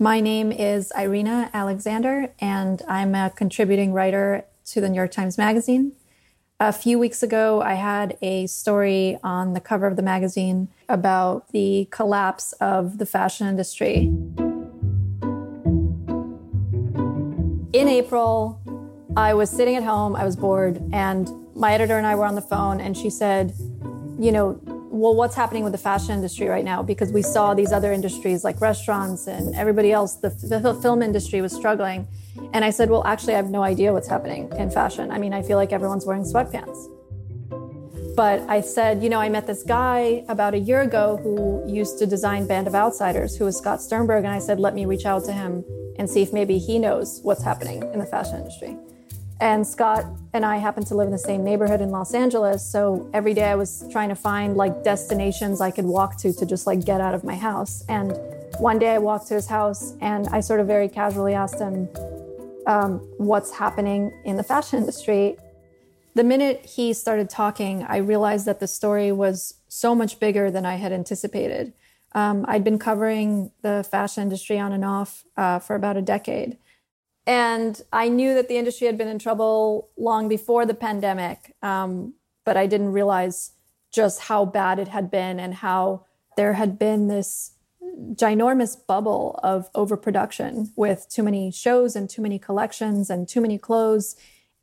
My name is Irina Aleksander, and I'm a contributing writer to the New York Times Magazine. A few weeks ago, I had a story on the cover of the magazine about the collapse of the fashion industry. In April, I was sitting at home, I was bored, and my editor and I were on the phone, and she said, You know, well, what's happening with the fashion industry right now? Because we saw these other industries like restaurants and everybody else, the, the film industry was struggling. And I said, well, actually, I have no idea what's happening in fashion. I mean, I feel like everyone's wearing sweatpants. But I said, you know, I met this guy about a year ago who used to design Band of Outsiders, who was Scott Sternberg. And I said, let me reach out to him and see if maybe he knows what's happening in the fashion industry. And Scott and I happen to live in the same neighborhood in Los Angeles. So every day I was trying to find like destinations I could walk to to just like get out of my house. And one day I walked to his house and I sort of very casually asked him um, what's happening in the fashion industry. The minute he started talking, I realized that the story was so much bigger than I had anticipated. Um, I'd been covering the fashion industry on and off uh, for about a decade. And I knew that the industry had been in trouble long before the pandemic, um, but I didn't realize just how bad it had been and how there had been this ginormous bubble of overproduction with too many shows and too many collections and too many clothes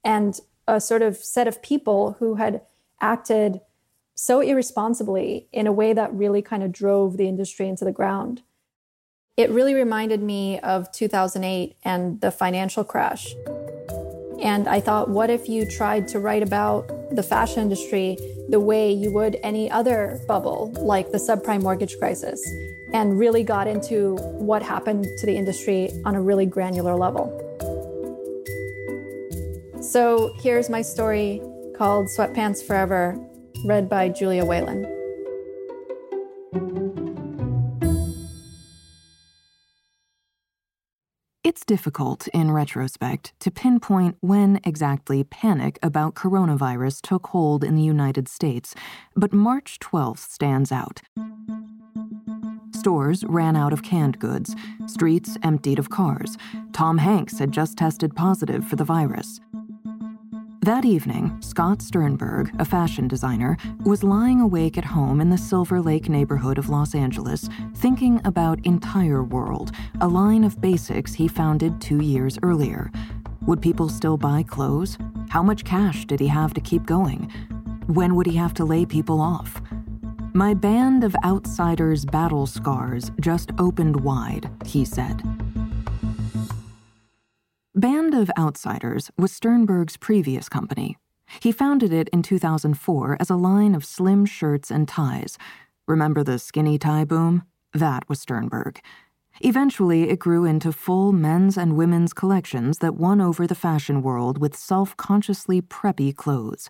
and a sort of set of people who had acted so irresponsibly in a way that really kind of drove the industry into the ground it really reminded me of 2008 and the financial crash. And I thought, what if you tried to write about the fashion industry the way you would any other bubble, like the subprime mortgage crisis, and really got into what happened to the industry on a really granular level? So here's my story called Sweatpants Forever, read by Julia Whelan. It's difficult, in retrospect, to pinpoint when exactly panic about coronavirus took hold in the United States, but March 12th stands out. Stores ran out of canned goods, streets emptied of cars. Tom Hanks had just tested positive for the virus. That evening, Scott Sternberg, a fashion designer, was lying awake at home in the Silver Lake neighborhood of Los Angeles, thinking about Entire World, a line of basics he founded two years earlier. Would people still buy clothes? How much cash did he have to keep going? When would he have to lay people off? My band of outsiders' battle scars just opened wide, he said. Band of Outsiders was Sternberg's previous company. He founded it in 2004 as a line of slim shirts and ties. Remember the skinny tie boom? That was Sternberg. Eventually, it grew into full men's and women's collections that won over the fashion world with self consciously preppy clothes.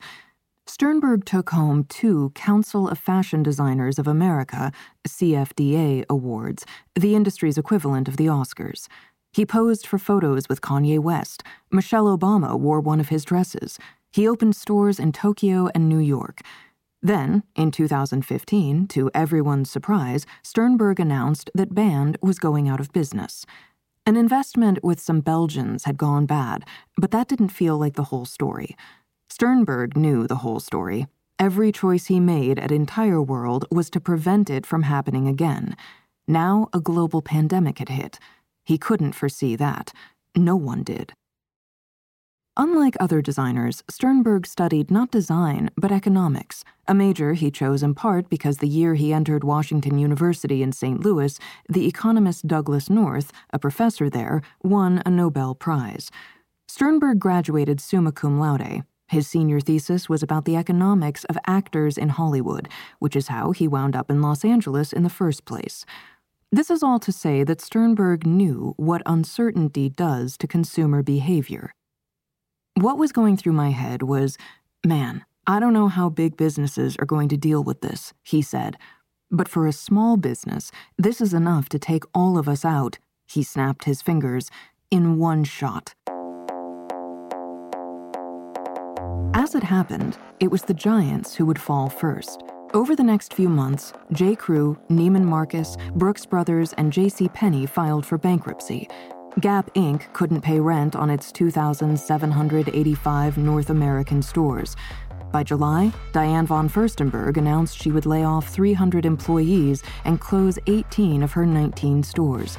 Sternberg took home two Council of Fashion Designers of America, CFDA, awards, the industry's equivalent of the Oscars. He posed for photos with Kanye West. Michelle Obama wore one of his dresses. He opened stores in Tokyo and New York. Then, in 2015, to everyone's surprise, Sternberg announced that Band was going out of business. An investment with some Belgians had gone bad, but that didn't feel like the whole story. Sternberg knew the whole story. Every choice he made at Entire World was to prevent it from happening again. Now a global pandemic had hit. He couldn't foresee that. No one did. Unlike other designers, Sternberg studied not design, but economics, a major he chose in part because the year he entered Washington University in St. Louis, the economist Douglass North, a professor there, won a Nobel Prize. Sternberg graduated summa cum laude. His senior thesis was about the economics of actors in Hollywood, which is how he wound up in Los Angeles in the first place. This is all to say that Sternberg knew what uncertainty does to consumer behavior. What was going through my head was, man, I don't know how big businesses are going to deal with this, he said. But for a small business, this is enough to take all of us out, he snapped his fingers, in one shot. As it happened, it was the giants who would fall first. Over the next few months, J. Crew, Neiman Marcus, Brooks Brothers, and J.C. Penney filed for bankruptcy. Gap Inc. couldn't pay rent on its 2,785 North American stores. By July, Diane von Furstenberg announced she would lay off 300 employees and close 18 of her 19 stores.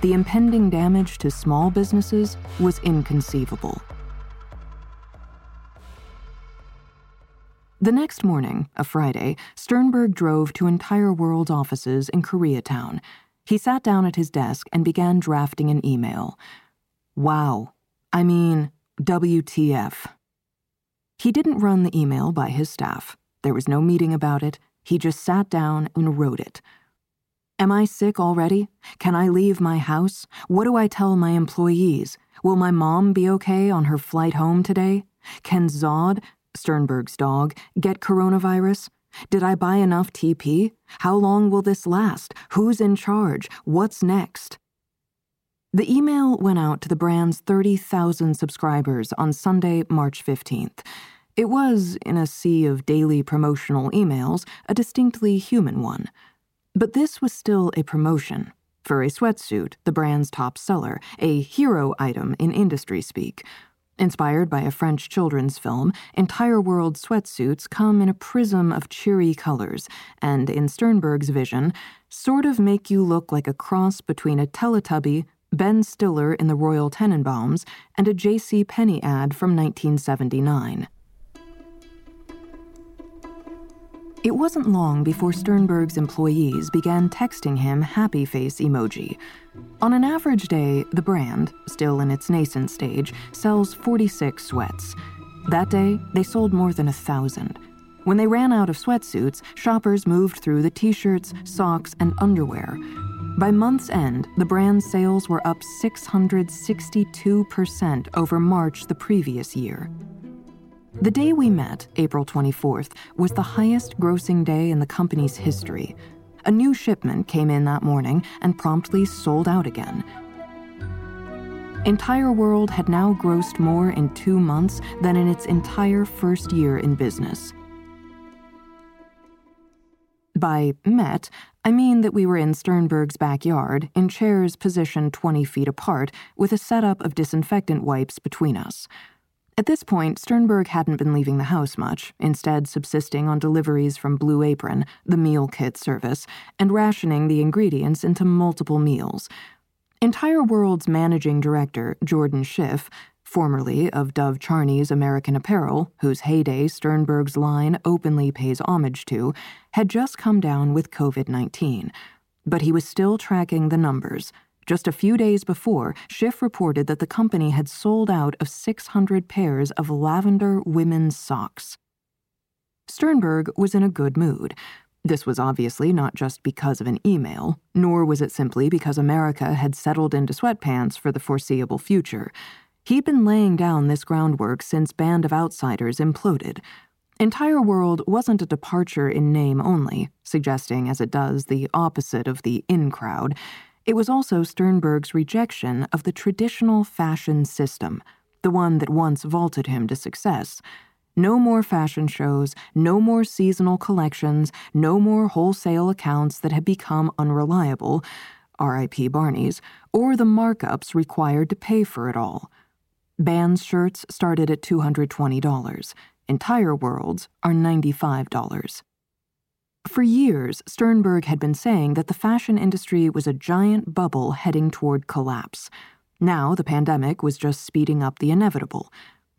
The impending damage to small businesses was inconceivable. The next morning, a Friday, Sternberg drove to Entire World's offices in Koreatown. He sat down at his desk and began drafting an email. Wow. I mean, WTF. He didn't run the email by his staff. There was no meeting about it. He just sat down and wrote it. Am I sick already? Can I leave my house? What do I tell my employees? Will my mom be okay on her flight home today? Can Zod, Sternberg's dog, get coronavirus? Did I buy enough TP? How long will this last? Who's in charge? What's next? The email went out to the brand's 30,000 subscribers on Sunday, March 15th. It was, in a sea of daily promotional emails, a distinctly human one. But this was still a promotion. For a sweatsuit, the brand's top seller, a hero item in industry speak. Inspired by a French children's film, entire world sweatsuits come in a prism of cheery colors, and in Sternberg's vision, sort of make you look like a cross between a Teletubby Ben Stiller in the Royal Tenenbaums, and a J.C. Penney ad from 1979. It wasn't long before Sternberg's employees began texting him happy face emoji. On an average day, the brand, still in its nascent stage, sells 46 sweats. That day, they sold more than a thousand. When they ran out of sweatsuits, shoppers moved through the t shirts, socks, and underwear. By month's end, the brand's sales were up 662% over March the previous year. The day we met, April 24th, was the highest grossing day in the company's history. A new shipment came in that morning and promptly sold out again. Entire World had now grossed more in two months than in its entire first year in business. By met, I mean that we were in Sternberg's backyard, in chairs positioned 20 feet apart, with a setup of disinfectant wipes between us. At this point, Sternberg hadn't been leaving the house much, instead, subsisting on deliveries from Blue Apron, the meal kit service, and rationing the ingredients into multiple meals. Entire World's managing director, Jordan Schiff, formerly of Dov Charney's American Apparel, whose heyday Sternberg's line openly pays homage to, had just come down with COVID 19. But he was still tracking the numbers. Just a few days before, Schiff reported that the company had sold out of 600 pairs of lavender women's socks. Sternberg was in a good mood. This was obviously not just because of an email, nor was it simply because America had settled into sweatpants for the foreseeable future. He'd been laying down this groundwork since Band of Outsiders imploded. Entire World wasn't a departure in name only, suggesting as it does the opposite of the in crowd. It was also Sternberg's rejection of the traditional fashion system, the one that once vaulted him to success. No more fashion shows, no more seasonal collections, no more wholesale accounts that had become unreliable, RIP Barneys, or the markups required to pay for it all. Band's shirts started at $220. Entire worlds are $95. For years, Sternberg had been saying that the fashion industry was a giant bubble heading toward collapse. Now, the pandemic was just speeding up the inevitable.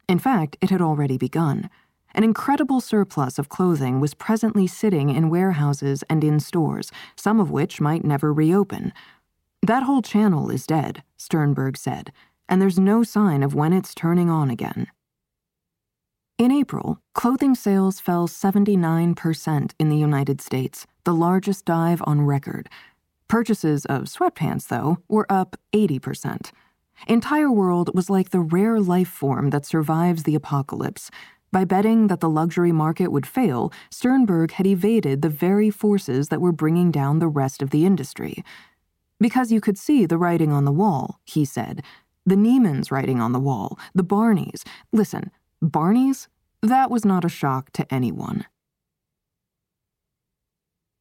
In fact, it had already begun. An incredible surplus of clothing was presently sitting in warehouses and in stores, some of which might never reopen. That whole channel is dead, Sternberg said and there's no sign of when it's turning on again. In April, clothing sales fell 79% in the United States, the largest dive on record. Purchases of sweatpants, though, were up 80%. Entire World was like the rare life form that survives the apocalypse. By betting that the luxury market would fail, Sternberg had evaded the very forces that were bringing down the rest of the industry. Because you could see the writing on the wall, he said, the Neimans writing on the wall, the Barneys. Listen, Barneys? That was not a shock to anyone.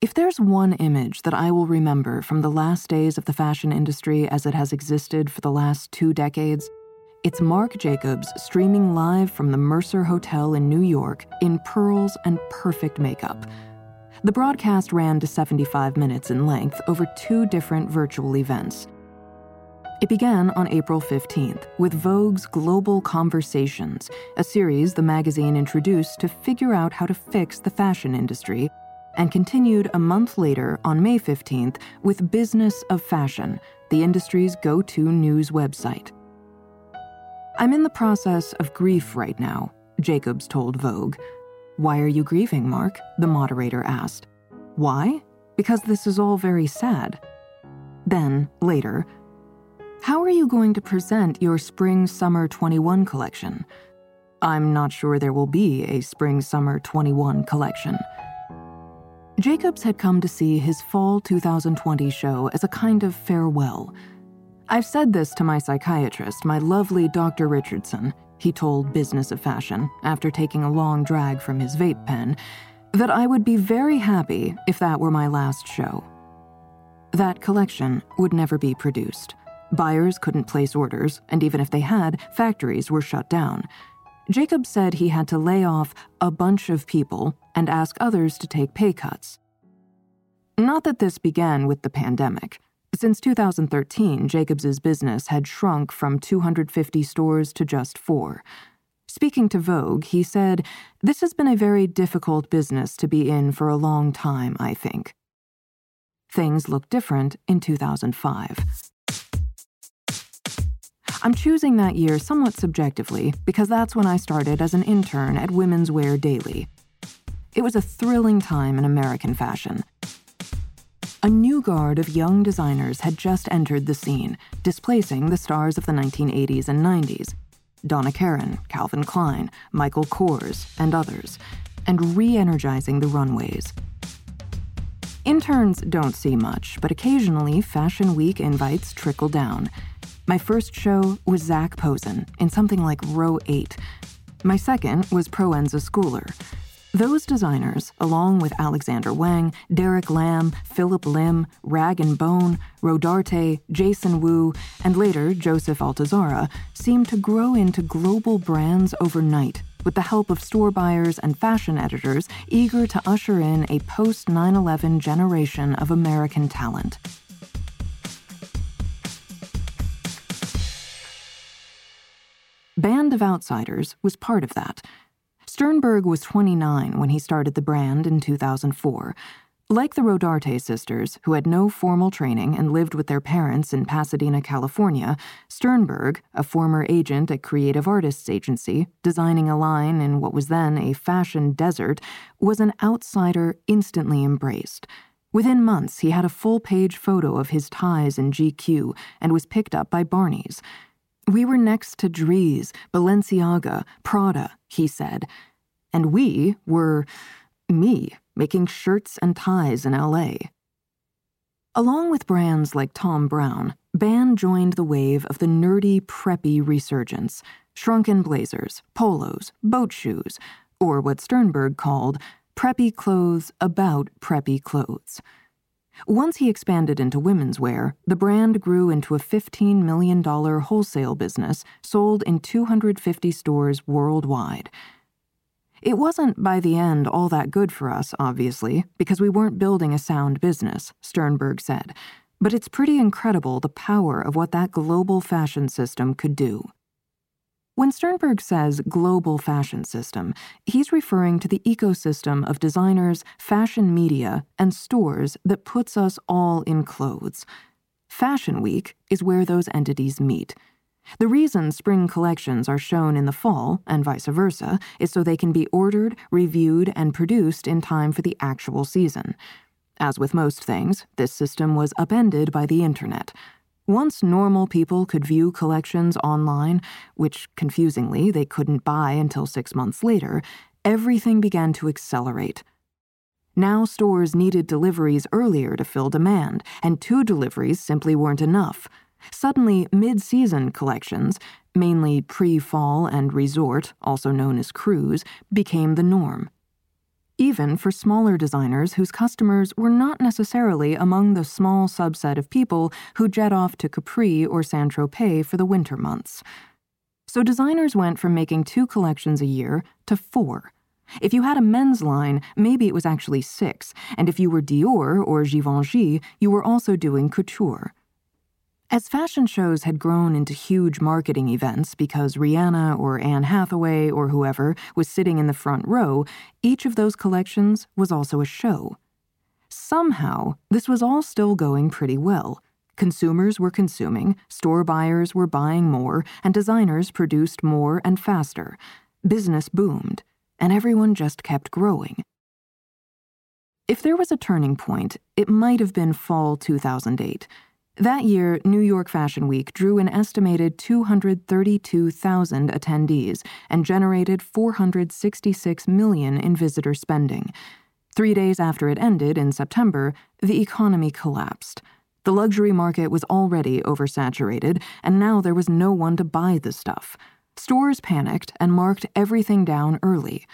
If there's one image that I will remember from the last days of the fashion industry as it has existed for the last two decades, it's Marc Jacobs streaming live from the Mercer Hotel in New York in pearls and perfect makeup. The broadcast ran to 75 minutes in length over two different virtual events. It began on April 15th with Vogue's Global Conversations, a series the magazine introduced to figure out how to fix the fashion industry and continued a month later on May 15th with Business of Fashion, the industry's go to news website. I'm in the process of grief right now, Jacobs told Vogue. Why are you grieving, Marc? the moderator asked. Why? Because this is all very sad. Then, later, how are you going to present your Spring Summer 21 collection? I'm not sure there will be a Spring Summer 21 collection. Jacobs had come to see his fall 2020 show as a kind of farewell. I've said this to my psychiatrist, my lovely Dr. Richardson, he told Business of Fashion after taking a long drag from his vape pen, that I would be very happy if that were my last show. That collection would never be produced. Buyers couldn't place orders, and even if they had, factories were shut down. Jacob said he had to lay off a bunch of people and ask others to take pay cuts. Not that this began with the pandemic. Since 2013, Jacobs's business had shrunk from 250 stores to just four. Speaking to Vogue, he said, This has been a very difficult business to be in for a long time, I think. Things looked different in 2005. I'm choosing that year somewhat subjectively because that's when I started as an intern at Women's Wear Daily. It was a thrilling time in American fashion. A new guard of young designers had just entered the scene, displacing the stars of the 1980s and 90s Donna Karan, Calvin Klein, Michael Kors, and others, and re energizing the runways. Interns don't see much, but occasionally Fashion Week invites trickle down. My first show was Zac Posen in something like row 8. My second was Proenza Schouler. Those designers, along with Alexander Wang, Derek Lam, Phillip Lim, Rag and Bone, Rodarte, Jason Wu, and later Joseph Altuzarra, seemed to grow into global brands overnight with the help of store buyers and fashion editors eager to usher in a post 9 11 generation of American talent. Band of Outsiders was part of that. Sternberg was 29 when he started the brand in 2004. Like the Rodarte sisters, who had no formal training and lived with their parents in Pasadena, California, Sternberg, a former agent at Creative Artists Agency, designing a line in what was then a fashion desert, was an outsider instantly embraced. Within months, he had a full page photo of his ties in GQ and was picked up by Barneys. We were next to Dries, Balenciaga, Prada, he said. And we were me, making shirts and ties in LA. Along with brands like Thom Browne, Ban joined the wave of the nerdy, preppy resurgence shrunken blazers, polos, boat shoes, or what Sternberg called preppy clothes about preppy clothes. Once he expanded into women's wear, the brand grew into a $15 million wholesale business sold in 250 stores worldwide. It wasn't, by the end, all that good for us, obviously, because we weren't building a sound business, Sternberg said. But it's pretty incredible the power of what that global fashion system could do. When Sternberg says global fashion system, he's referring to the ecosystem of designers, fashion media, and stores that puts us all in clothes. Fashion Week is where those entities meet. The reason spring collections are shown in the fall, and vice versa, is so they can be ordered, reviewed, and produced in time for the actual season. As with most things, this system was upended by the internet. Once normal people could view collections online, which confusingly they couldn't buy until six months later, everything began to accelerate. Now stores needed deliveries earlier to fill demand, and two deliveries simply weren't enough. Suddenly, mid season collections, mainly pre fall and resort, also known as cruise, became the norm. Even for smaller designers whose customers were not necessarily among the small subset of people who jet off to Capri or Saint Tropez for the winter months. So designers went from making two collections a year to four. If you had a men's line, maybe it was actually six, and if you were Dior or Givenchy, you were also doing couture. As fashion shows had grown into huge marketing events because Rihanna or Anne Hathaway or whoever was sitting in the front row, each of those collections was also a show. Somehow, this was all still going pretty well. Consumers were consuming, store buyers were buying more, and designers produced more and faster. Business boomed, and everyone just kept growing. If there was a turning point, it might have been fall 2008 that year, New York Fashion Week drew an estimated 232,000 attendees and generated 466 million in visitor spending. 3 days after it ended in September, the economy collapsed. The luxury market was already oversaturated, and now there was no one to buy the stuff. Stores panicked and marked everything down early.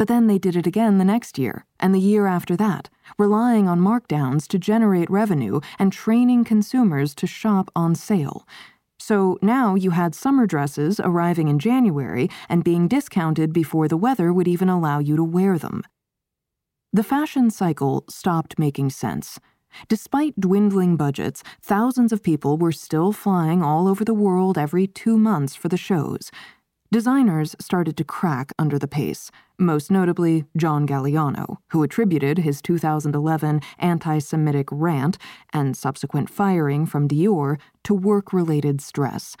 But then they did it again the next year, and the year after that, relying on markdowns to generate revenue and training consumers to shop on sale. So now you had summer dresses arriving in January and being discounted before the weather would even allow you to wear them. The fashion cycle stopped making sense. Despite dwindling budgets, thousands of people were still flying all over the world every two months for the shows. Designers started to crack under the pace, most notably John Galliano, who attributed his 2011 anti Semitic rant and subsequent firing from Dior to work related stress.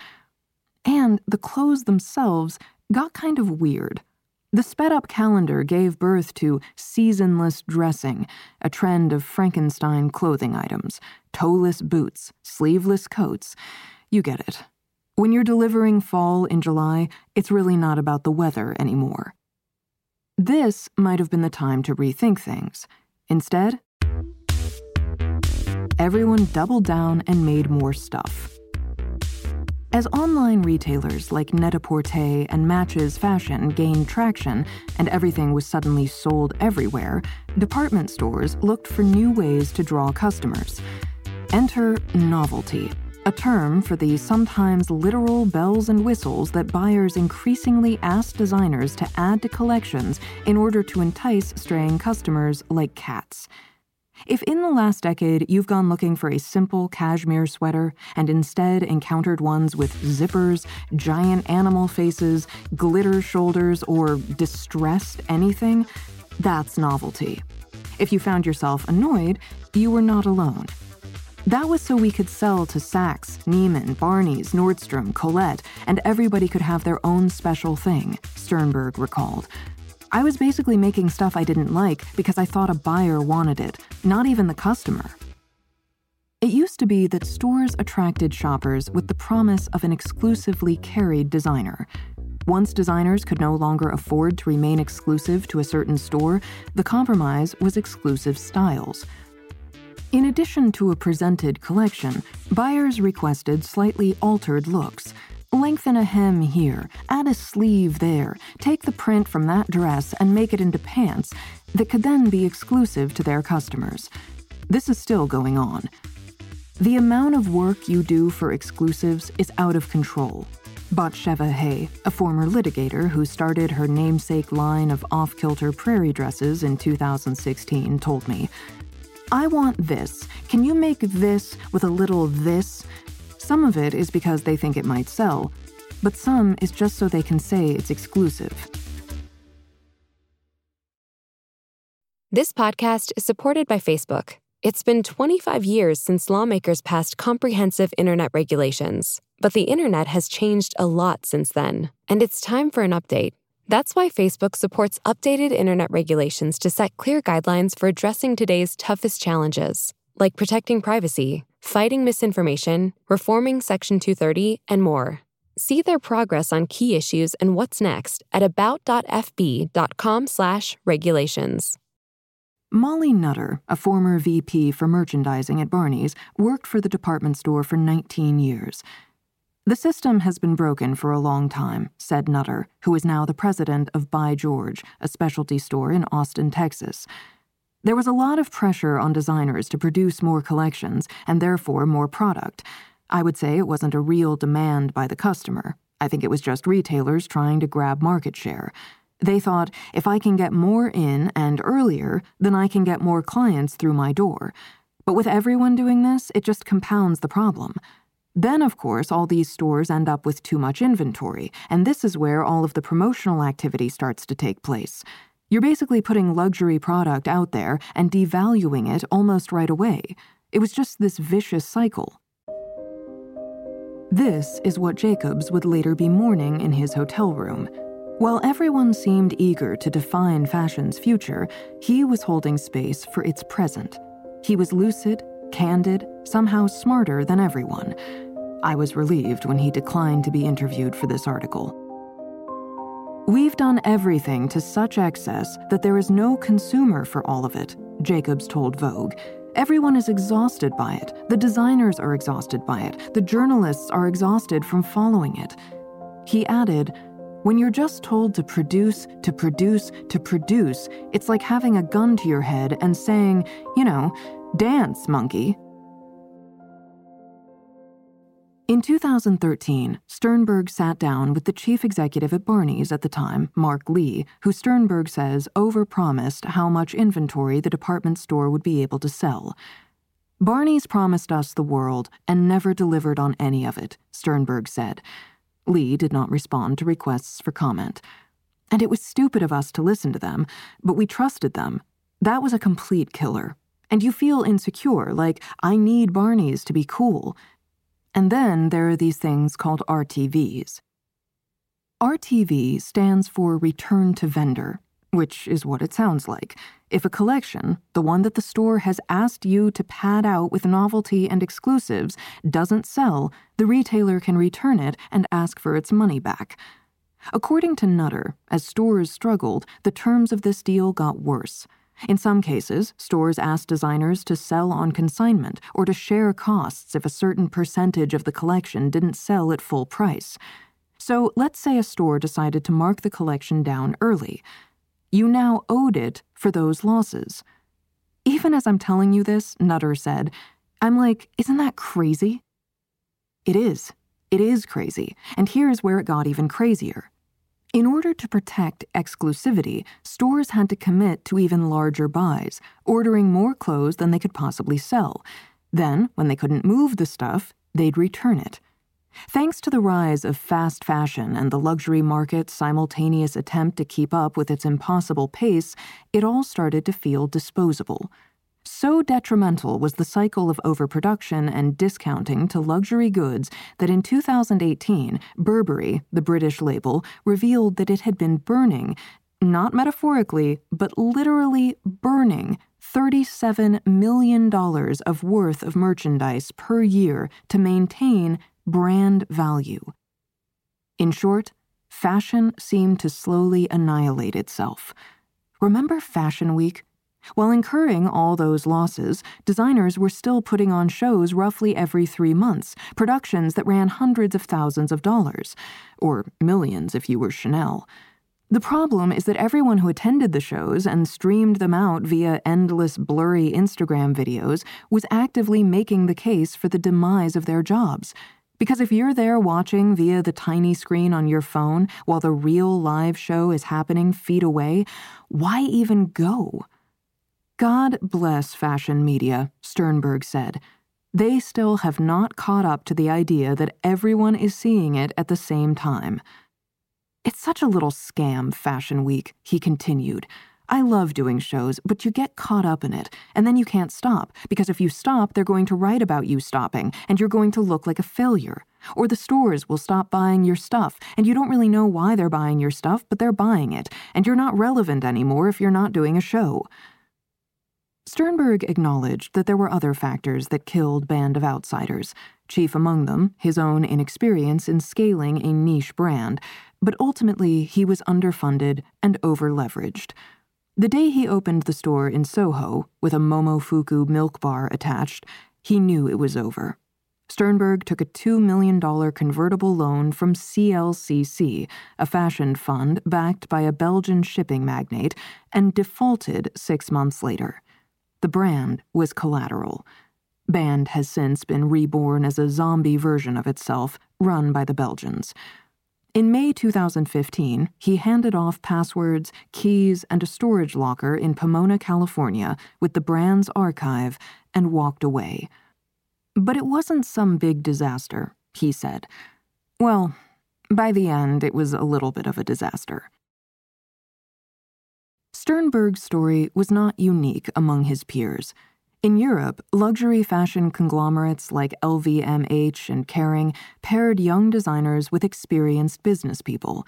And the clothes themselves got kind of weird. The sped up calendar gave birth to seasonless dressing, a trend of Frankenstein clothing items, toeless boots, sleeveless coats. You get it. When you're delivering fall in July, it's really not about the weather anymore. This might have been the time to rethink things. Instead, everyone doubled down and made more stuff. As online retailers like Net-a-Porter and Matches Fashion gained traction and everything was suddenly sold everywhere, department stores looked for new ways to draw customers. Enter novelty a term for the sometimes literal bells and whistles that buyers increasingly ask designers to add to collections in order to entice straying customers like cats. If in the last decade you've gone looking for a simple cashmere sweater and instead encountered ones with zippers, giant animal faces, glitter shoulders, or distressed anything, that's novelty. If you found yourself annoyed, you were not alone. That was so we could sell to Saks, Neiman, Barneys, Nordstrom, Colette, and everybody could have their own special thing, Sternberg recalled. I was basically making stuff I didn't like because I thought a buyer wanted it, not even the customer. It used to be that stores attracted shoppers with the promise of an exclusively carried designer. Once designers could no longer afford to remain exclusive to a certain store, the compromise was exclusive styles. In addition to a presented collection, buyers requested slightly altered looks. Lengthen a hem here, add a sleeve there, take the print from that dress and make it into pants that could then be exclusive to their customers. This is still going on. The amount of work you do for exclusives is out of control. Batsheva Hay, a former litigator who started her namesake line of off kilter prairie dresses in 2016, told me. I want this. Can you make this with a little this? Some of it is because they think it might sell, but some is just so they can say it's exclusive. This podcast is supported by Facebook. It's been 25 years since lawmakers passed comprehensive internet regulations, but the internet has changed a lot since then, and it's time for an update. That's why Facebook supports updated internet regulations to set clear guidelines for addressing today's toughest challenges, like protecting privacy, fighting misinformation, reforming Section 230, and more. See their progress on key issues and what's next at about.fb.com/regulations. Molly Nutter, a former VP for merchandising at Barneys, worked for the department store for 19 years. The system has been broken for a long time, said Nutter, who is now the president of By George, a specialty store in Austin, Texas. There was a lot of pressure on designers to produce more collections and therefore more product. I would say it wasn't a real demand by the customer. I think it was just retailers trying to grab market share. They thought, if I can get more in and earlier, then I can get more clients through my door. But with everyone doing this, it just compounds the problem. Then, of course, all these stores end up with too much inventory, and this is where all of the promotional activity starts to take place. You're basically putting luxury product out there and devaluing it almost right away. It was just this vicious cycle. This is what Jacobs would later be mourning in his hotel room. While everyone seemed eager to define fashion's future, he was holding space for its present. He was lucid, candid, somehow smarter than everyone. I was relieved when he declined to be interviewed for this article. We've done everything to such excess that there is no consumer for all of it, Jacobs told Vogue. Everyone is exhausted by it. The designers are exhausted by it. The journalists are exhausted from following it. He added, When you're just told to produce, to produce, to produce, it's like having a gun to your head and saying, you know, dance, monkey. In 2013, Sternberg sat down with the chief executive at Barneys at the time, Mark Lee, who Sternberg says overpromised how much inventory the department store would be able to sell. Barneys promised us the world and never delivered on any of it, Sternberg said. Lee did not respond to requests for comment. And it was stupid of us to listen to them, but we trusted them. That was a complete killer. And you feel insecure, like, I need Barneys to be cool. And then there are these things called RTVs. RTV stands for Return to Vendor, which is what it sounds like. If a collection, the one that the store has asked you to pad out with novelty and exclusives, doesn't sell, the retailer can return it and ask for its money back. According to Nutter, as stores struggled, the terms of this deal got worse. In some cases, stores asked designers to sell on consignment or to share costs if a certain percentage of the collection didn't sell at full price. So let's say a store decided to mark the collection down early. You now owed it for those losses. Even as I'm telling you this, Nutter said, I'm like, isn't that crazy? It is. It is crazy. And here's where it got even crazier. In order to protect exclusivity, stores had to commit to even larger buys, ordering more clothes than they could possibly sell. Then, when they couldn't move the stuff, they'd return it. Thanks to the rise of fast fashion and the luxury market's simultaneous attempt to keep up with its impossible pace, it all started to feel disposable. So detrimental was the cycle of overproduction and discounting to luxury goods that in 2018, Burberry, the British label, revealed that it had been burning, not metaphorically, but literally burning, $37 million of worth of merchandise per year to maintain brand value. In short, fashion seemed to slowly annihilate itself. Remember Fashion Week? While incurring all those losses, designers were still putting on shows roughly every three months, productions that ran hundreds of thousands of dollars, or millions if you were Chanel. The problem is that everyone who attended the shows and streamed them out via endless blurry Instagram videos was actively making the case for the demise of their jobs. Because if you're there watching via the tiny screen on your phone while the real live show is happening feet away, why even go? God bless fashion media, Sternberg said. They still have not caught up to the idea that everyone is seeing it at the same time. It's such a little scam, Fashion Week, he continued. I love doing shows, but you get caught up in it, and then you can't stop, because if you stop, they're going to write about you stopping, and you're going to look like a failure. Or the stores will stop buying your stuff, and you don't really know why they're buying your stuff, but they're buying it, and you're not relevant anymore if you're not doing a show. Sternberg acknowledged that there were other factors that killed Band of Outsiders, chief among them his own inexperience in scaling a niche brand, but ultimately he was underfunded and overleveraged. The day he opened the store in Soho, with a Momofuku milk bar attached, he knew it was over. Sternberg took a $2 million convertible loan from CLCC, a fashion fund backed by a Belgian shipping magnate, and defaulted six months later. The brand was collateral. Band has since been reborn as a zombie version of itself, run by the Belgians. In May 2015, he handed off passwords, keys, and a storage locker in Pomona, California, with the brand's archive and walked away. But it wasn't some big disaster, he said. Well, by the end, it was a little bit of a disaster. Sternberg's story was not unique among his peers. In Europe, luxury fashion conglomerates like LVMH and Kering paired young designers with experienced business people.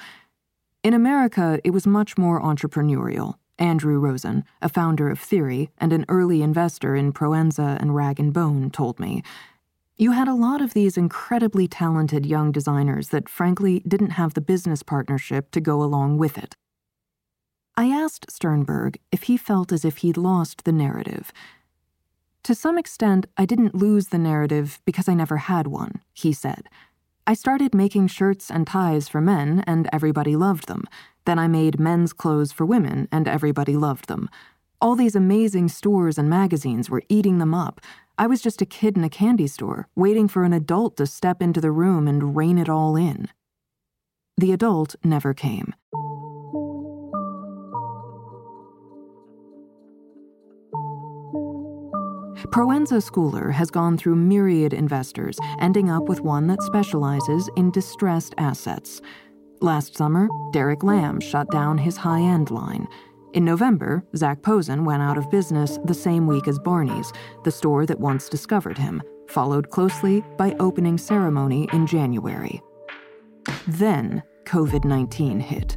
In America, it was much more entrepreneurial. Andrew Rosen, a founder of Theory and an early investor in Proenza and Rag & Bone, told me. You had a lot of these incredibly talented young designers that frankly didn't have the business partnership to go along with it. I asked Sternberg if he felt as if he'd lost the narrative. To some extent, I didn't lose the narrative because I never had one, he said. I started making shirts and ties for men, and everybody loved them. Then I made men's clothes for women, and everybody loved them. All these amazing stores and magazines were eating them up. I was just a kid in a candy store, waiting for an adult to step into the room and rein it all in. The adult never came. Proenza Schouler has gone through myriad investors, ending up with one that specializes in distressed assets. Last summer, Derek Lam shut down his high end line. In November, Zac Posen went out of business the same week as Barneys, the store that once discovered him, followed closely by opening ceremony in January. Then, COVID 19 hit.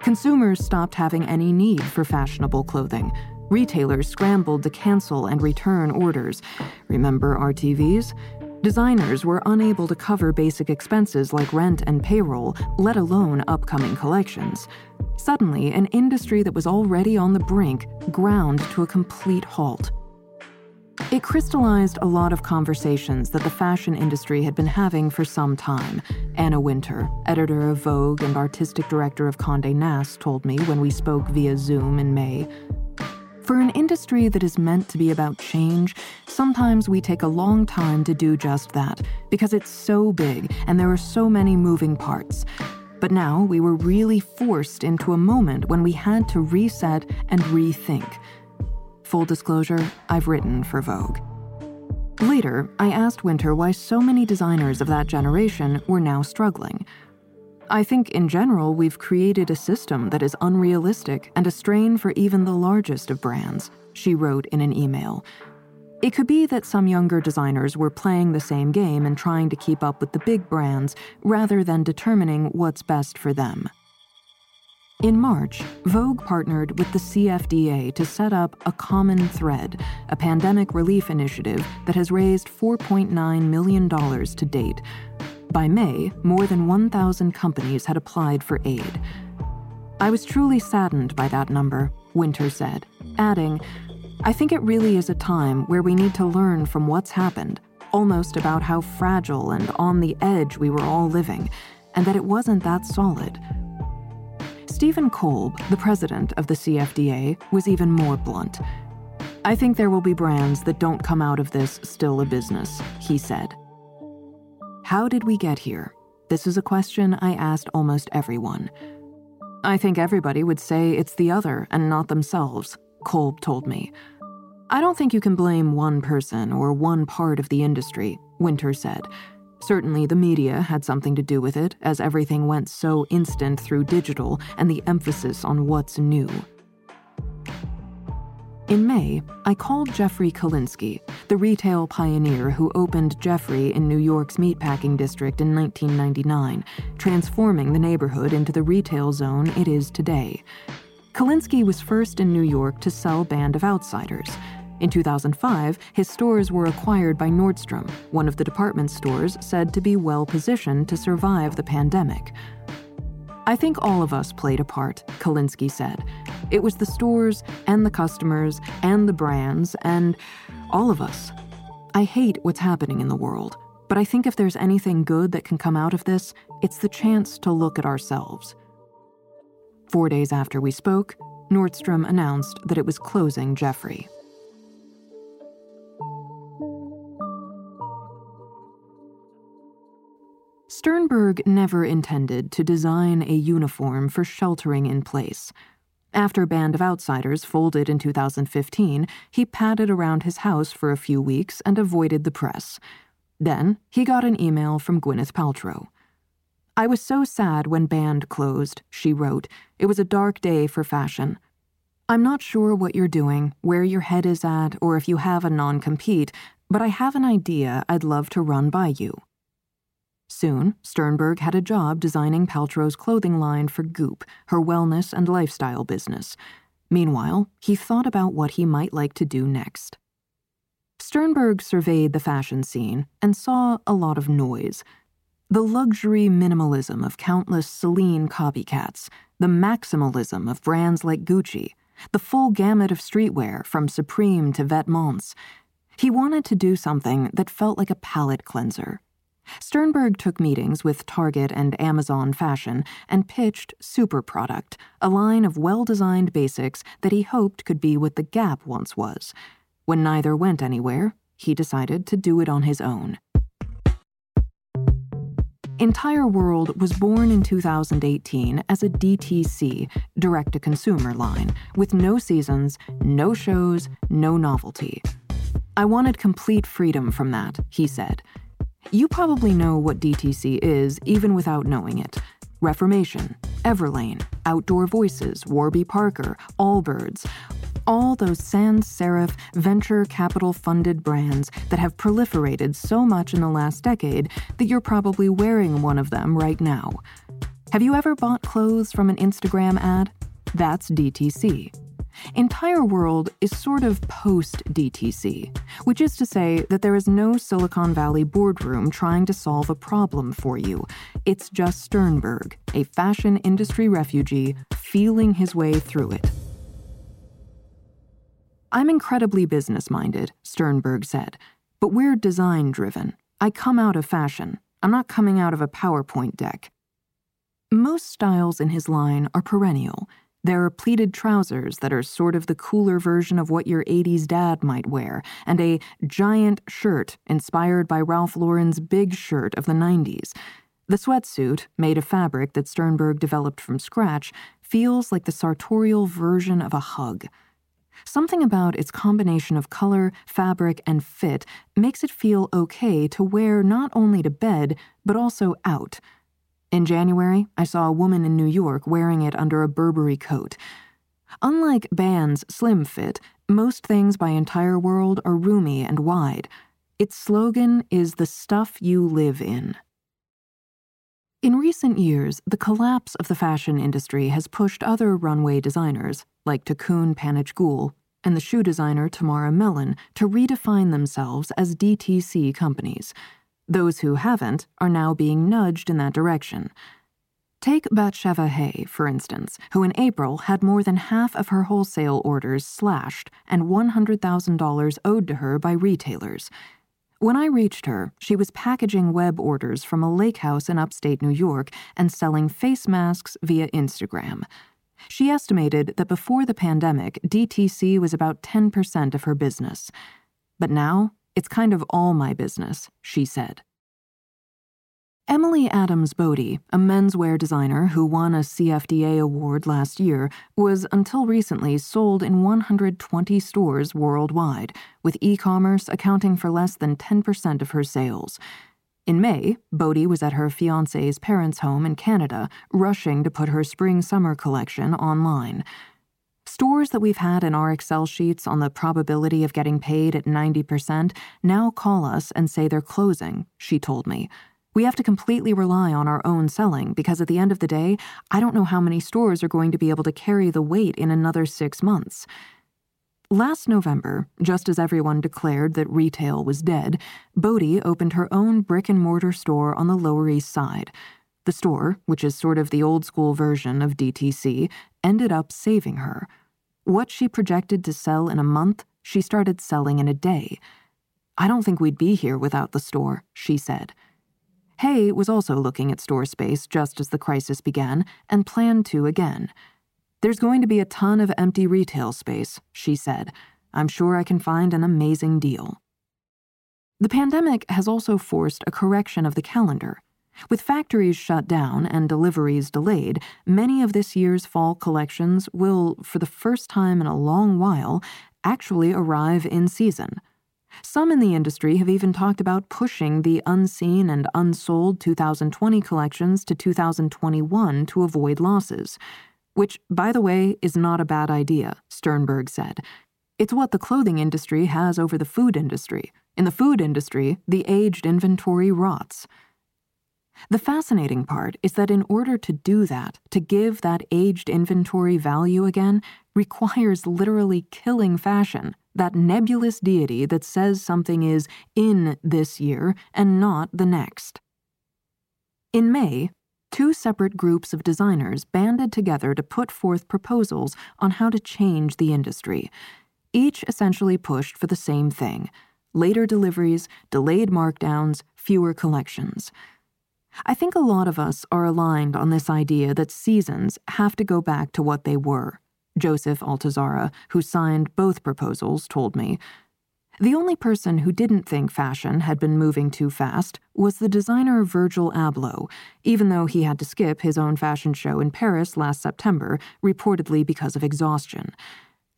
Consumers stopped having any need for fashionable clothing. Retailers scrambled to cancel and return orders. Remember RTVs? Designers were unable to cover basic expenses like rent and payroll, let alone upcoming collections. Suddenly, an industry that was already on the brink ground to a complete halt. It crystallized a lot of conversations that the fashion industry had been having for some time. Anna Wintour, editor of Vogue and artistic director of Conde Nast, told me when we spoke via Zoom in May. For an industry that is meant to be about change, sometimes we take a long time to do just that because it's so big and there are so many moving parts. But now we were really forced into a moment when we had to reset and rethink. Full disclosure, I've written for Vogue. Later, I asked Wintour why so many designers of that generation were now struggling. I think in general, we've created a system that is unrealistic and a strain for even the largest of brands, she wrote in an email. It could be that some younger designers were playing the same game and trying to keep up with the big brands rather than determining what's best for them. In March, Vogue partnered with the CFDA to set up a Common Thread, a pandemic relief initiative that has raised $4.9 million to date, by May, more than 1,000 companies had applied for aid. I was truly saddened by that number, Wintour said, adding, I think it really is a time where we need to learn from what's happened, almost about how fragile and on the edge we were all living, and that it wasn't that solid. Steven Kolb, the president of the CFDA, was even more blunt. I think there will be brands that don't come out of this still a business, he said. How did we get here? This is a question I asked almost everyone. I think everybody would say it's the other and not themselves, Kolb told me. I don't think you can blame one person or one part of the industry, Wintour said. Certainly, the media had something to do with it, as everything went so instant through digital and the emphasis on what's new. In May, I called Jeffrey Kalinsky, the retail pioneer who opened Jeffrey in New York's meatpacking district in 1999, transforming the neighborhood into the retail zone it is today. Kalinsky was first in New York to sell Band of Outsiders. In 2005, his stores were acquired by Nordstrom, one of the department stores said to be well positioned to survive the pandemic. I think all of us played a part, Kalinsky said. It was the stores and the customers and the brands and all of us. I hate what's happening in the world. But I think if there's anything good that can come out of this, it's the chance to look at ourselves. Four days after we spoke, Nordstrom announced that it was closing Jeffrey. Sternberg never intended to design a uniform for sheltering in place. After Band of Outsiders folded in 2015, he padded around his house for a few weeks and avoided the press. Then he got an email from Gwyneth Paltrow. I was so sad when Band closed, she wrote. It was a dark day for fashion. I'm not sure what you're doing, where your head is at, or if you have a non compete, but I have an idea I'd love to run by you. Soon, Sternberg had a job designing Paltrow's clothing line for Goop, her wellness and lifestyle business. Meanwhile, he thought about what he might like to do next. Sternberg surveyed the fashion scene and saw a lot of noise. The luxury minimalism of countless Celine copycats, the maximalism of brands like Gucci, the full gamut of streetwear from Supreme to Vetements. He wanted to do something that felt like a palate cleanser. Sternberg took meetings with Target and Amazon Fashion and pitched Super Product, a line of well designed basics that he hoped could be what the Gap once was. When neither went anywhere, he decided to do it on his own. Entire World was born in 2018 as a DTC, direct to consumer line, with no seasons, no shows, no novelty. I wanted complete freedom from that, he said. You probably know what DTC is, even without knowing it. Reformation, Everlane, Outdoor Voices, Warby Parker, Allbirds, all those sans serif venture capital funded brands that have proliferated so much in the last decade that you're probably wearing one of them right now. Have you ever bought clothes from an Instagram ad? That's DTC. Entire World is sort of post DTC, which is to say that there is no Silicon Valley boardroom trying to solve a problem for you. It's just Sternberg, a fashion industry refugee, feeling his way through it. I'm incredibly business minded, Sternberg said, but we're design driven. I come out of fashion. I'm not coming out of a PowerPoint deck. Most styles in his line are perennial there are pleated trousers that are sort of the cooler version of what your 80s dad might wear, and a giant shirt inspired by Ralph Lauren's big shirt of the 90s. The sweatsuit, made of fabric that Sternberg developed from scratch, feels like the sartorial version of a hug. Something about its combination of color, fabric, and fit makes it feel okay to wear not only to bed, but also out in January, I saw a woman in New York wearing it under a Burberry coat. Unlike Band's slim fit, most things by Entire World are roomy and wide. Its slogan is the stuff you live in. In recent years, the collapse of the fashion industry has pushed other runway designers, like Thakoon Panichgul and the shoe designer Tamara Mellon, to redefine themselves as DTC companies. Those who haven't are now being nudged in that direction. Take Batsheva Hay, for instance, who in April had more than half of her wholesale orders slashed and $100,000 owed to her by retailers. When I reached her, she was packaging web orders from a lake house in upstate New York and selling face masks via Instagram. She estimated that before the pandemic, DTC was about 10% of her business. But now, it's kind of all my business, she said. Emily Adams Bodie, a menswear designer who won a CFDA award last year, was until recently sold in 120 stores worldwide, with e commerce accounting for less than 10% of her sales. In May, Bodie was at her fiance's parents' home in Canada, rushing to put her spring summer collection online. Stores that we've had in our Excel sheets on the probability of getting paid at 90% now call us and say they're closing, she told me. We have to completely rely on our own selling because at the end of the day, I don't know how many stores are going to be able to carry the weight in another six months. Last November, just as everyone declared that retail was dead, Bodie opened her own brick and mortar store on the Lower East Side. The store, which is sort of the old school version of DTC, ended up saving her. What she projected to sell in a month, she started selling in a day. I don't think we'd be here without the store, she said. Hay was also looking at store space just as the crisis began and planned to again. There's going to be a ton of empty retail space, she said. I'm sure I can find an amazing deal. The pandemic has also forced a correction of the calendar. With factories shut down and deliveries delayed, many of this year's fall collections will, for the first time in a long while, actually arrive in season. Some in the industry have even talked about pushing the unseen and unsold 2020 collections to 2021 to avoid losses. Which, by the way, is not a bad idea, Sternberg said. It's what the clothing industry has over the food industry. In the food industry, the aged inventory rots. The fascinating part is that in order to do that, to give that aged inventory value again, requires literally killing fashion, that nebulous deity that says something is in this year and not the next. In May, two separate groups of designers banded together to put forth proposals on how to change the industry. Each essentially pushed for the same thing later deliveries, delayed markdowns, fewer collections. I think a lot of us are aligned on this idea that seasons have to go back to what they were. Joseph Altuzarra, who signed both proposals, told me. The only person who didn't think fashion had been moving too fast was the designer Virgil Abloh, even though he had to skip his own fashion show in Paris last September, reportedly because of exhaustion.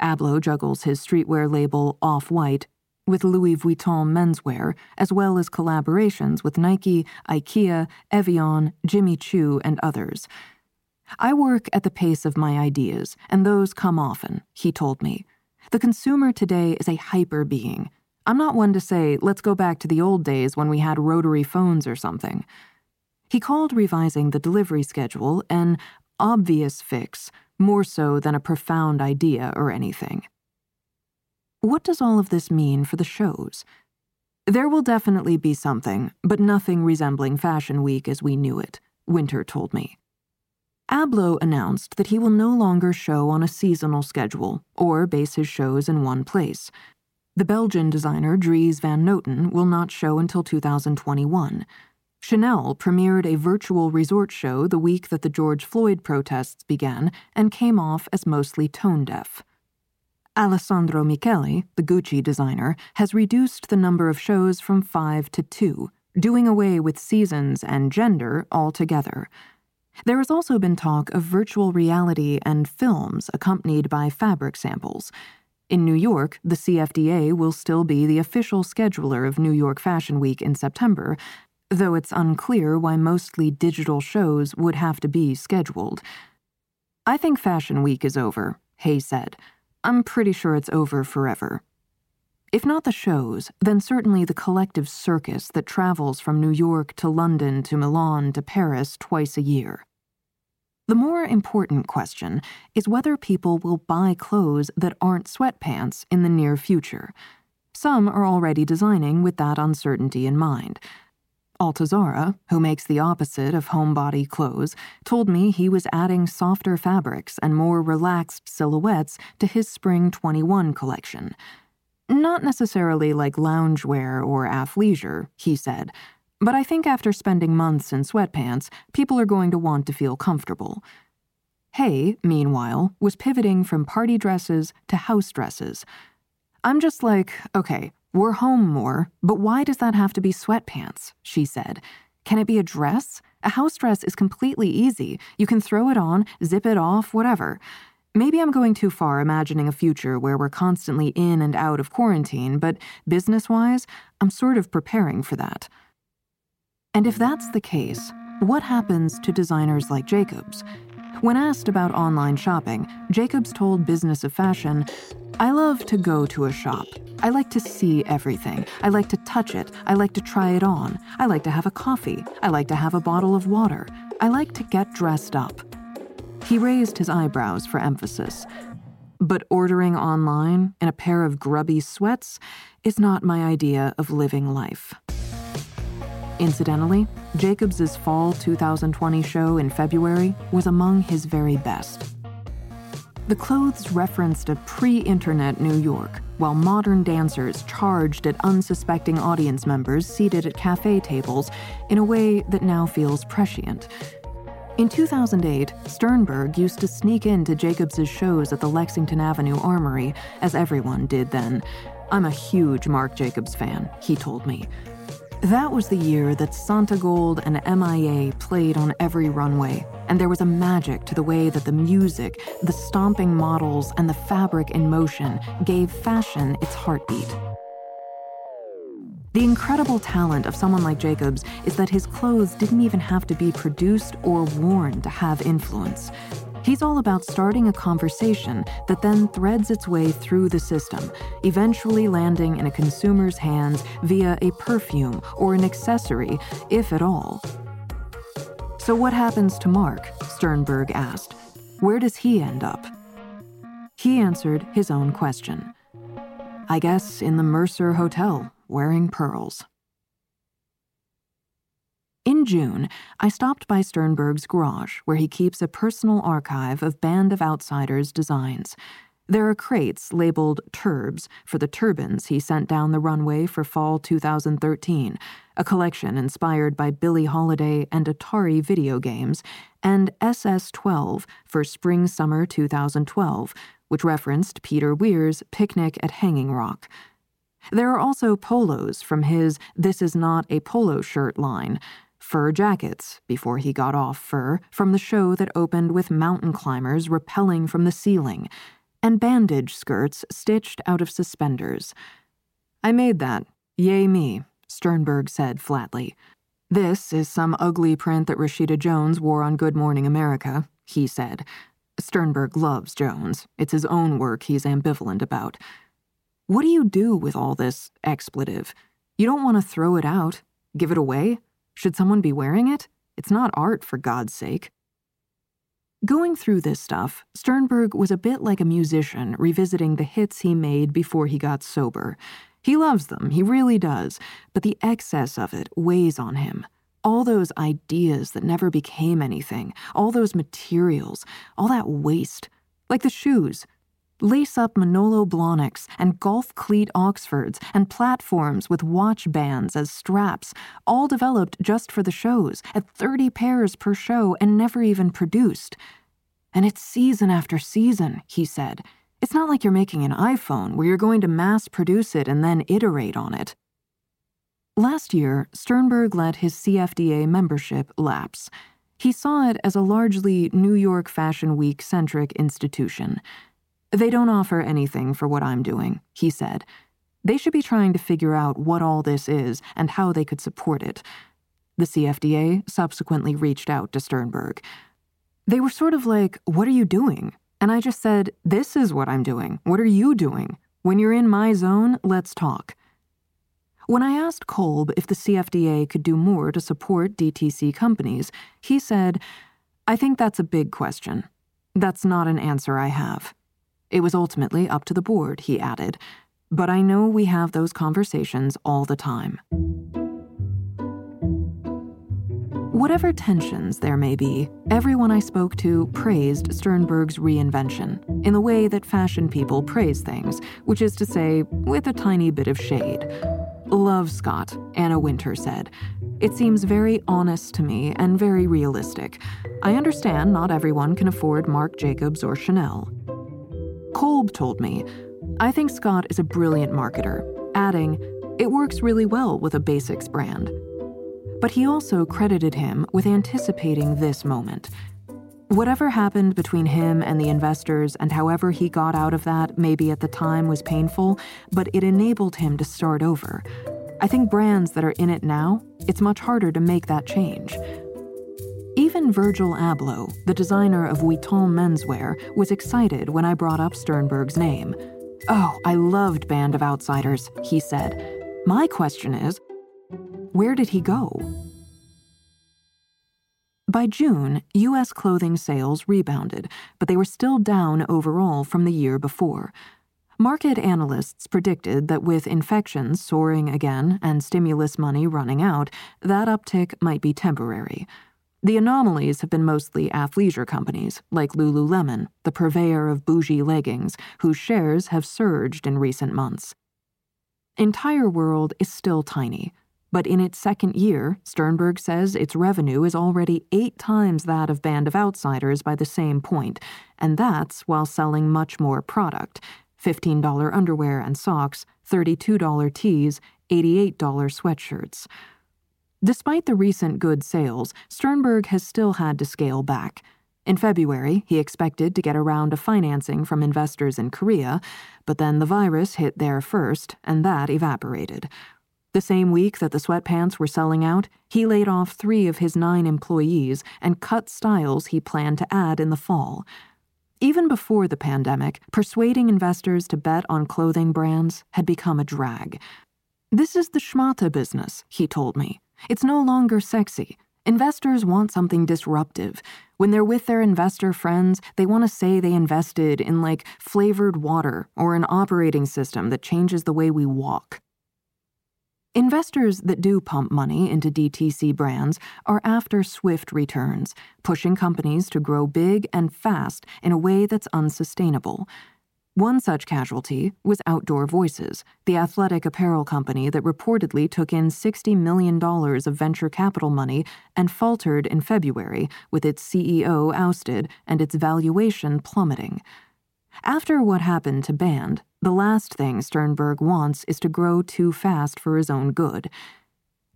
Abloh juggles his streetwear label Off White with Louis Vuitton menswear, as well as collaborations with Nike, IKEA, Evian, Jimmy Choo, and others. I work at the pace of my ideas, and those come often, he told me. The consumer today is a hyper being. I'm not one to say, let's go back to the old days when we had rotary phones or something. He called revising the delivery schedule an obvious fix, more so than a profound idea or anything. What does all of this mean for the shows? There will definitely be something, but nothing resembling Fashion Week as we knew it, Wintour told me. Abloh announced that he will no longer show on a seasonal schedule or base his shows in one place. The Belgian designer Dries Van Noten will not show until 2021. Chanel premiered a virtual resort show the week that the George Floyd protests began and came off as mostly tone deaf. Alessandro Michele, the Gucci designer, has reduced the number of shows from five to two, doing away with seasons and gender altogether. There has also been talk of virtual reality and films accompanied by fabric samples. In New York, the CFDA will still be the official scheduler of New York Fashion Week in September, though it's unclear why mostly digital shows would have to be scheduled. I think Fashion Week is over, Hay said. I'm pretty sure it's over forever. If not the shows, then certainly the collective circus that travels from New York to London to Milan to Paris twice a year. The more important question is whether people will buy clothes that aren't sweatpants in the near future. Some are already designing with that uncertainty in mind. Altuzarra, who makes the opposite of homebody clothes, told me he was adding softer fabrics and more relaxed silhouettes to his Spring 21 collection. Not necessarily like loungewear or athleisure, he said, but I think after spending months in sweatpants, people are going to want to feel comfortable. Hay, meanwhile, was pivoting from party dresses to house dresses. I'm just like, okay, we're home more, but why does that have to be sweatpants? She said. Can it be a dress? A house dress is completely easy. You can throw it on, zip it off, whatever. Maybe I'm going too far imagining a future where we're constantly in and out of quarantine, but business wise, I'm sort of preparing for that. And if that's the case, what happens to designers like Jacobs? When asked about online shopping, Jacobs told Business of Fashion, I love to go to a shop. I like to see everything. I like to touch it. I like to try it on. I like to have a coffee. I like to have a bottle of water. I like to get dressed up. He raised his eyebrows for emphasis. But ordering online in a pair of grubby sweats is not my idea of living life. Incidentally, Jacobs's fall 2020 show in February was among his very best. The clothes referenced a pre internet New York, while modern dancers charged at unsuspecting audience members seated at cafe tables in a way that now feels prescient. In 2008, Sternberg used to sneak into Jacobs' shows at the Lexington Avenue Armory, as everyone did then. I'm a huge Marc Jacobs fan, he told me. That was the year that Santigold and MIA played on every runway, and there was a magic to the way that the music, the stomping models, and the fabric in motion gave fashion its heartbeat. The incredible talent of someone like Jacobs is that his clothes didn't even have to be produced or worn to have influence. He's all about starting a conversation that then threads its way through the system, eventually landing in a consumer's hands via a perfume or an accessory, if at all. So, what happens to Marc? Sternberg asked. Where does he end up? He answered his own question. I guess in the Mercer Hotel, wearing pearls. In June, I stopped by Sternberg's garage, where he keeps a personal archive of Band of Outsiders designs. There are crates labeled Turbs for the turbans he sent down the runway for fall 2013, a collection inspired by Billie Holiday and Atari video games, and SS 12 for spring summer 2012, which referenced Peter Weir's Picnic at Hanging Rock. There are also polos from his This Is Not a Polo Shirt line, fur jackets, before he got off fur, from the show that opened with mountain climbers rappelling from the ceiling, and bandage skirts stitched out of suspenders. I made that. Yay me, Sternberg said flatly. This is some ugly print that Rashida Jones wore on Good Morning America, he said. Sternberg loves Jones. It's his own work he's ambivalent about. What do you do with all this expletive? You don't want to throw it out, give it away? Should someone be wearing it? It's not art, for God's sake. Going through this stuff, Sternberg was a bit like a musician revisiting the hits he made before he got sober. He loves them, he really does, but the excess of it weighs on him. All those ideas that never became anything, all those materials, all that waste. Like the shoes. Lace up Manolo Blahniks and golf cleat Oxfords and platforms with watch bands as straps, all developed just for the shows, at 30 pairs per show and never even produced. And it's season after season, he said. It's not like you're making an iPhone where you're going to mass produce it and then iterate on it. Last year, Sternberg let his CFDA membership lapse. He saw it as a largely New York Fashion Week centric institution. They don't offer anything for what I'm doing, he said. They should be trying to figure out what all this is and how they could support it. The CFDA subsequently reached out to Sternberg. They were sort of like, What are you doing? And I just said, This is what I'm doing. What are you doing? When you're in my zone, let's talk. When I asked Kolb if the CFDA could do more to support DTC companies, he said, I think that's a big question. That's not an answer I have. It was ultimately up to the board, he added, but I know we have those conversations all the time. Whatever tensions there may be, everyone I spoke to praised Sternberg's reinvention in the way that fashion people praise things, which is to say, with a tiny bit of shade. Love Scott, Anna Wintour said. It seems very honest to me and very realistic. I understand not everyone can afford Marc Jacobs or Chanel. Kolb told me, I think Scott is a brilliant marketer, adding, it works really well with a basics brand. But he also credited him with anticipating this moment. Whatever happened between him and the investors and however he got out of that maybe at the time was painful, but it enabled him to start over. I think brands that are in it now, it's much harder to make that change. Even Virgil Abloh, the designer of Vuitton menswear, was excited when I brought up Sternberg's name. Oh, I loved Band of Outsiders, he said. My question is where did he go? By June, U.S. clothing sales rebounded, but they were still down overall from the year before. Market analysts predicted that with infections soaring again and stimulus money running out, that uptick might be temporary. The anomalies have been mostly athleisure companies, like Lululemon, the purveyor of bougie leggings, whose shares have surged in recent months. Entire World is still tiny, but in its second year, Sternberg says its revenue is already eight times that of Band of Outsiders by the same point, and that's while selling much more product $15 underwear and socks, $32 tees, $88 sweatshirts. Despite the recent good sales, Sternberg has still had to scale back. In February, he expected to get a round of financing from investors in Korea, but then the virus hit there first, and that evaporated. The same week that the sweatpants were selling out, he laid off three of his nine employees and cut styles he planned to add in the fall. Even before the pandemic, persuading investors to bet on clothing brands had become a drag. This is the schmata business, he told me. It's no longer sexy. Investors want something disruptive. When they're with their investor friends, they want to say they invested in like flavored water or an operating system that changes the way we walk. Investors that do pump money into DTC brands are after swift returns, pushing companies to grow big and fast in a way that's unsustainable. One such casualty was Outdoor Voices, the athletic apparel company that reportedly took in $60 million of venture capital money and faltered in February with its CEO ousted and its valuation plummeting. After what happened to Band, the last thing Sternberg wants is to grow too fast for his own good.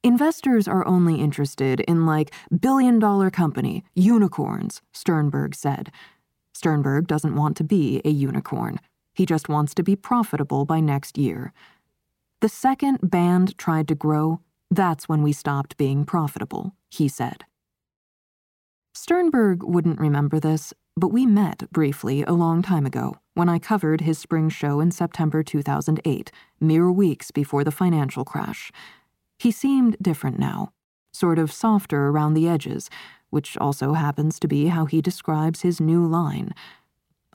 Investors are only interested in, like, billion dollar company, unicorns, Sternberg said. Sternberg doesn't want to be a unicorn. He just wants to be profitable by next year. The second Band tried to grow, that's when we stopped being profitable, he said. Sternberg wouldn't remember this, but we met briefly a long time ago when I covered his spring show in September 2008, mere weeks before the financial crash. He seemed different now, sort of softer around the edges, which also happens to be how he describes his new line.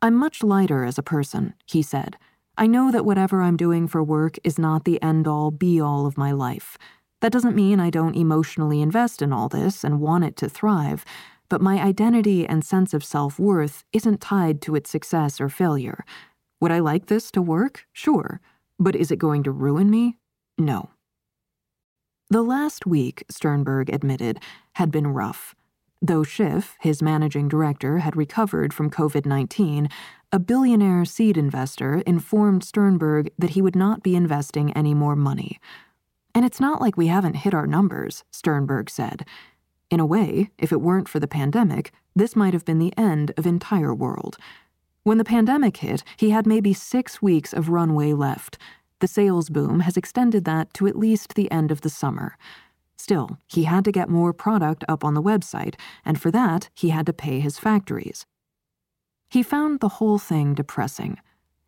I'm much lighter as a person, he said. I know that whatever I'm doing for work is not the end all be all of my life. That doesn't mean I don't emotionally invest in all this and want it to thrive, but my identity and sense of self worth isn't tied to its success or failure. Would I like this to work? Sure. But is it going to ruin me? No. The last week, Sternberg admitted, had been rough. Though Schiff, his managing director, had recovered from COVID 19, a billionaire seed investor informed Sternberg that he would not be investing any more money. And it's not like we haven't hit our numbers, Sternberg said. In a way, if it weren't for the pandemic, this might have been the end of entire world. When the pandemic hit, he had maybe six weeks of runway left. The sales boom has extended that to at least the end of the summer. Still, he had to get more product up on the website, and for that, he had to pay his factories. He found the whole thing depressing.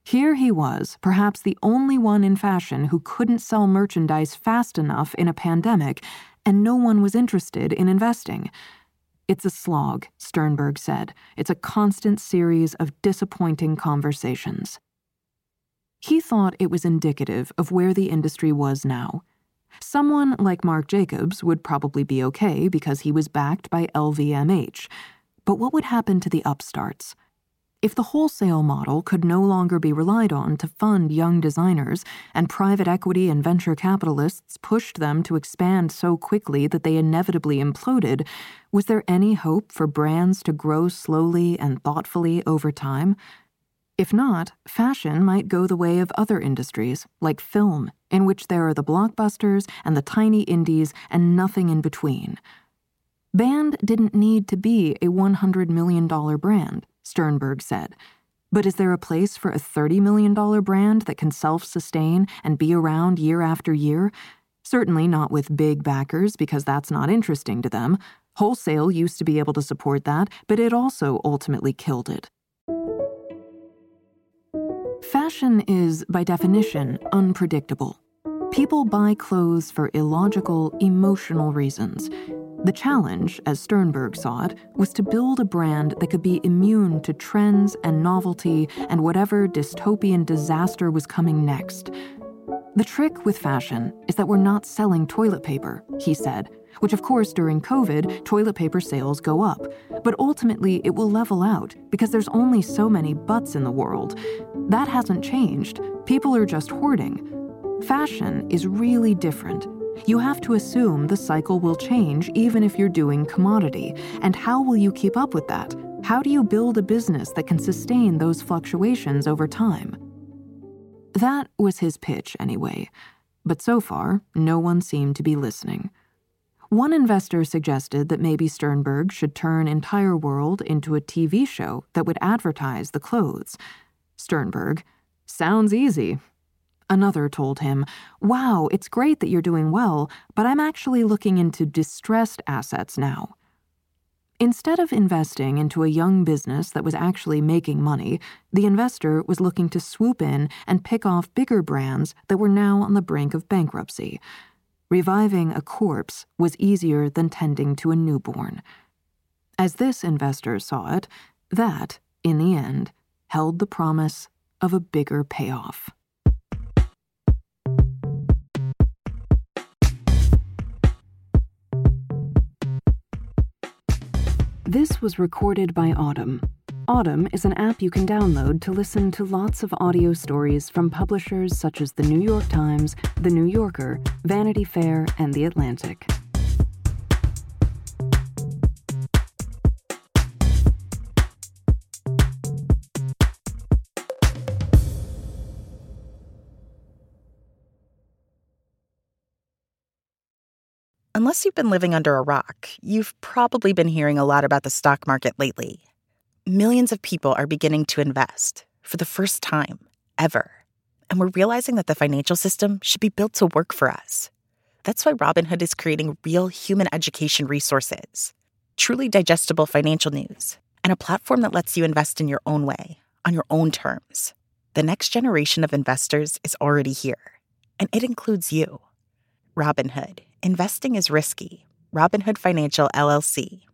Here he was, perhaps the only one in fashion who couldn't sell merchandise fast enough in a pandemic, and no one was interested in investing. It's a slog, Sternberg said. It's a constant series of disappointing conversations. He thought it was indicative of where the industry was now. Someone like Marc Jacobs would probably be okay because he was backed by LVMH. But what would happen to the upstarts? If the wholesale model could no longer be relied on to fund young designers, and private equity and venture capitalists pushed them to expand so quickly that they inevitably imploded, was there any hope for brands to grow slowly and thoughtfully over time? If not, fashion might go the way of other industries, like film, in which there are the blockbusters and the tiny indies and nothing in between. Band didn't need to be a $100 million brand, Sternberg said. But is there a place for a $30 million brand that can self sustain and be around year after year? Certainly not with big backers, because that's not interesting to them. Wholesale used to be able to support that, but it also ultimately killed it. Fashion is, by definition, unpredictable. People buy clothes for illogical, emotional reasons. The challenge, as Sternberg saw it, was to build a brand that could be immune to trends and novelty and whatever dystopian disaster was coming next. The trick with fashion is that we're not selling toilet paper, he said. Which, of course, during COVID, toilet paper sales go up. But ultimately, it will level out because there's only so many butts in the world. That hasn't changed. People are just hoarding. Fashion is really different. You have to assume the cycle will change even if you're doing commodity. And how will you keep up with that? How do you build a business that can sustain those fluctuations over time? That was his pitch, anyway. But so far, no one seemed to be listening. One investor suggested that maybe Sternberg should turn Entire World into a TV show that would advertise the clothes. Sternberg, sounds easy. Another told him, Wow, it's great that you're doing well, but I'm actually looking into distressed assets now. Instead of investing into a young business that was actually making money, the investor was looking to swoop in and pick off bigger brands that were now on the brink of bankruptcy. Reviving a corpse was easier than tending to a newborn. As this investor saw it, that, in the end, held the promise of a bigger payoff. This was recorded by Audm. Audm is an app you can download to listen to lots of audio stories from publishers such as The New York Times, The New Yorker, Vanity Fair, and The Atlantic. Unless you've been living under a rock, you've probably been hearing a lot about the stock market lately. Millions of people are beginning to invest for the first time ever. And we're realizing that the financial system should be built to work for us. That's why Robinhood is creating real human education resources, truly digestible financial news, and a platform that lets you invest in your own way, on your own terms. The next generation of investors is already here, and it includes you. Robinhood Investing is risky. Robinhood Financial LLC